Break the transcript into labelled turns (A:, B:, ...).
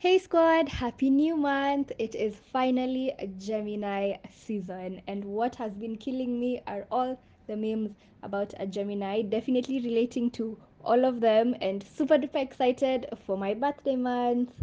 A: Hey squad, happy new month! It is finally a Gemini season, and what has been killing me are all the memes about a Gemini, definitely relating to all of them, and super duper excited for my birthday month.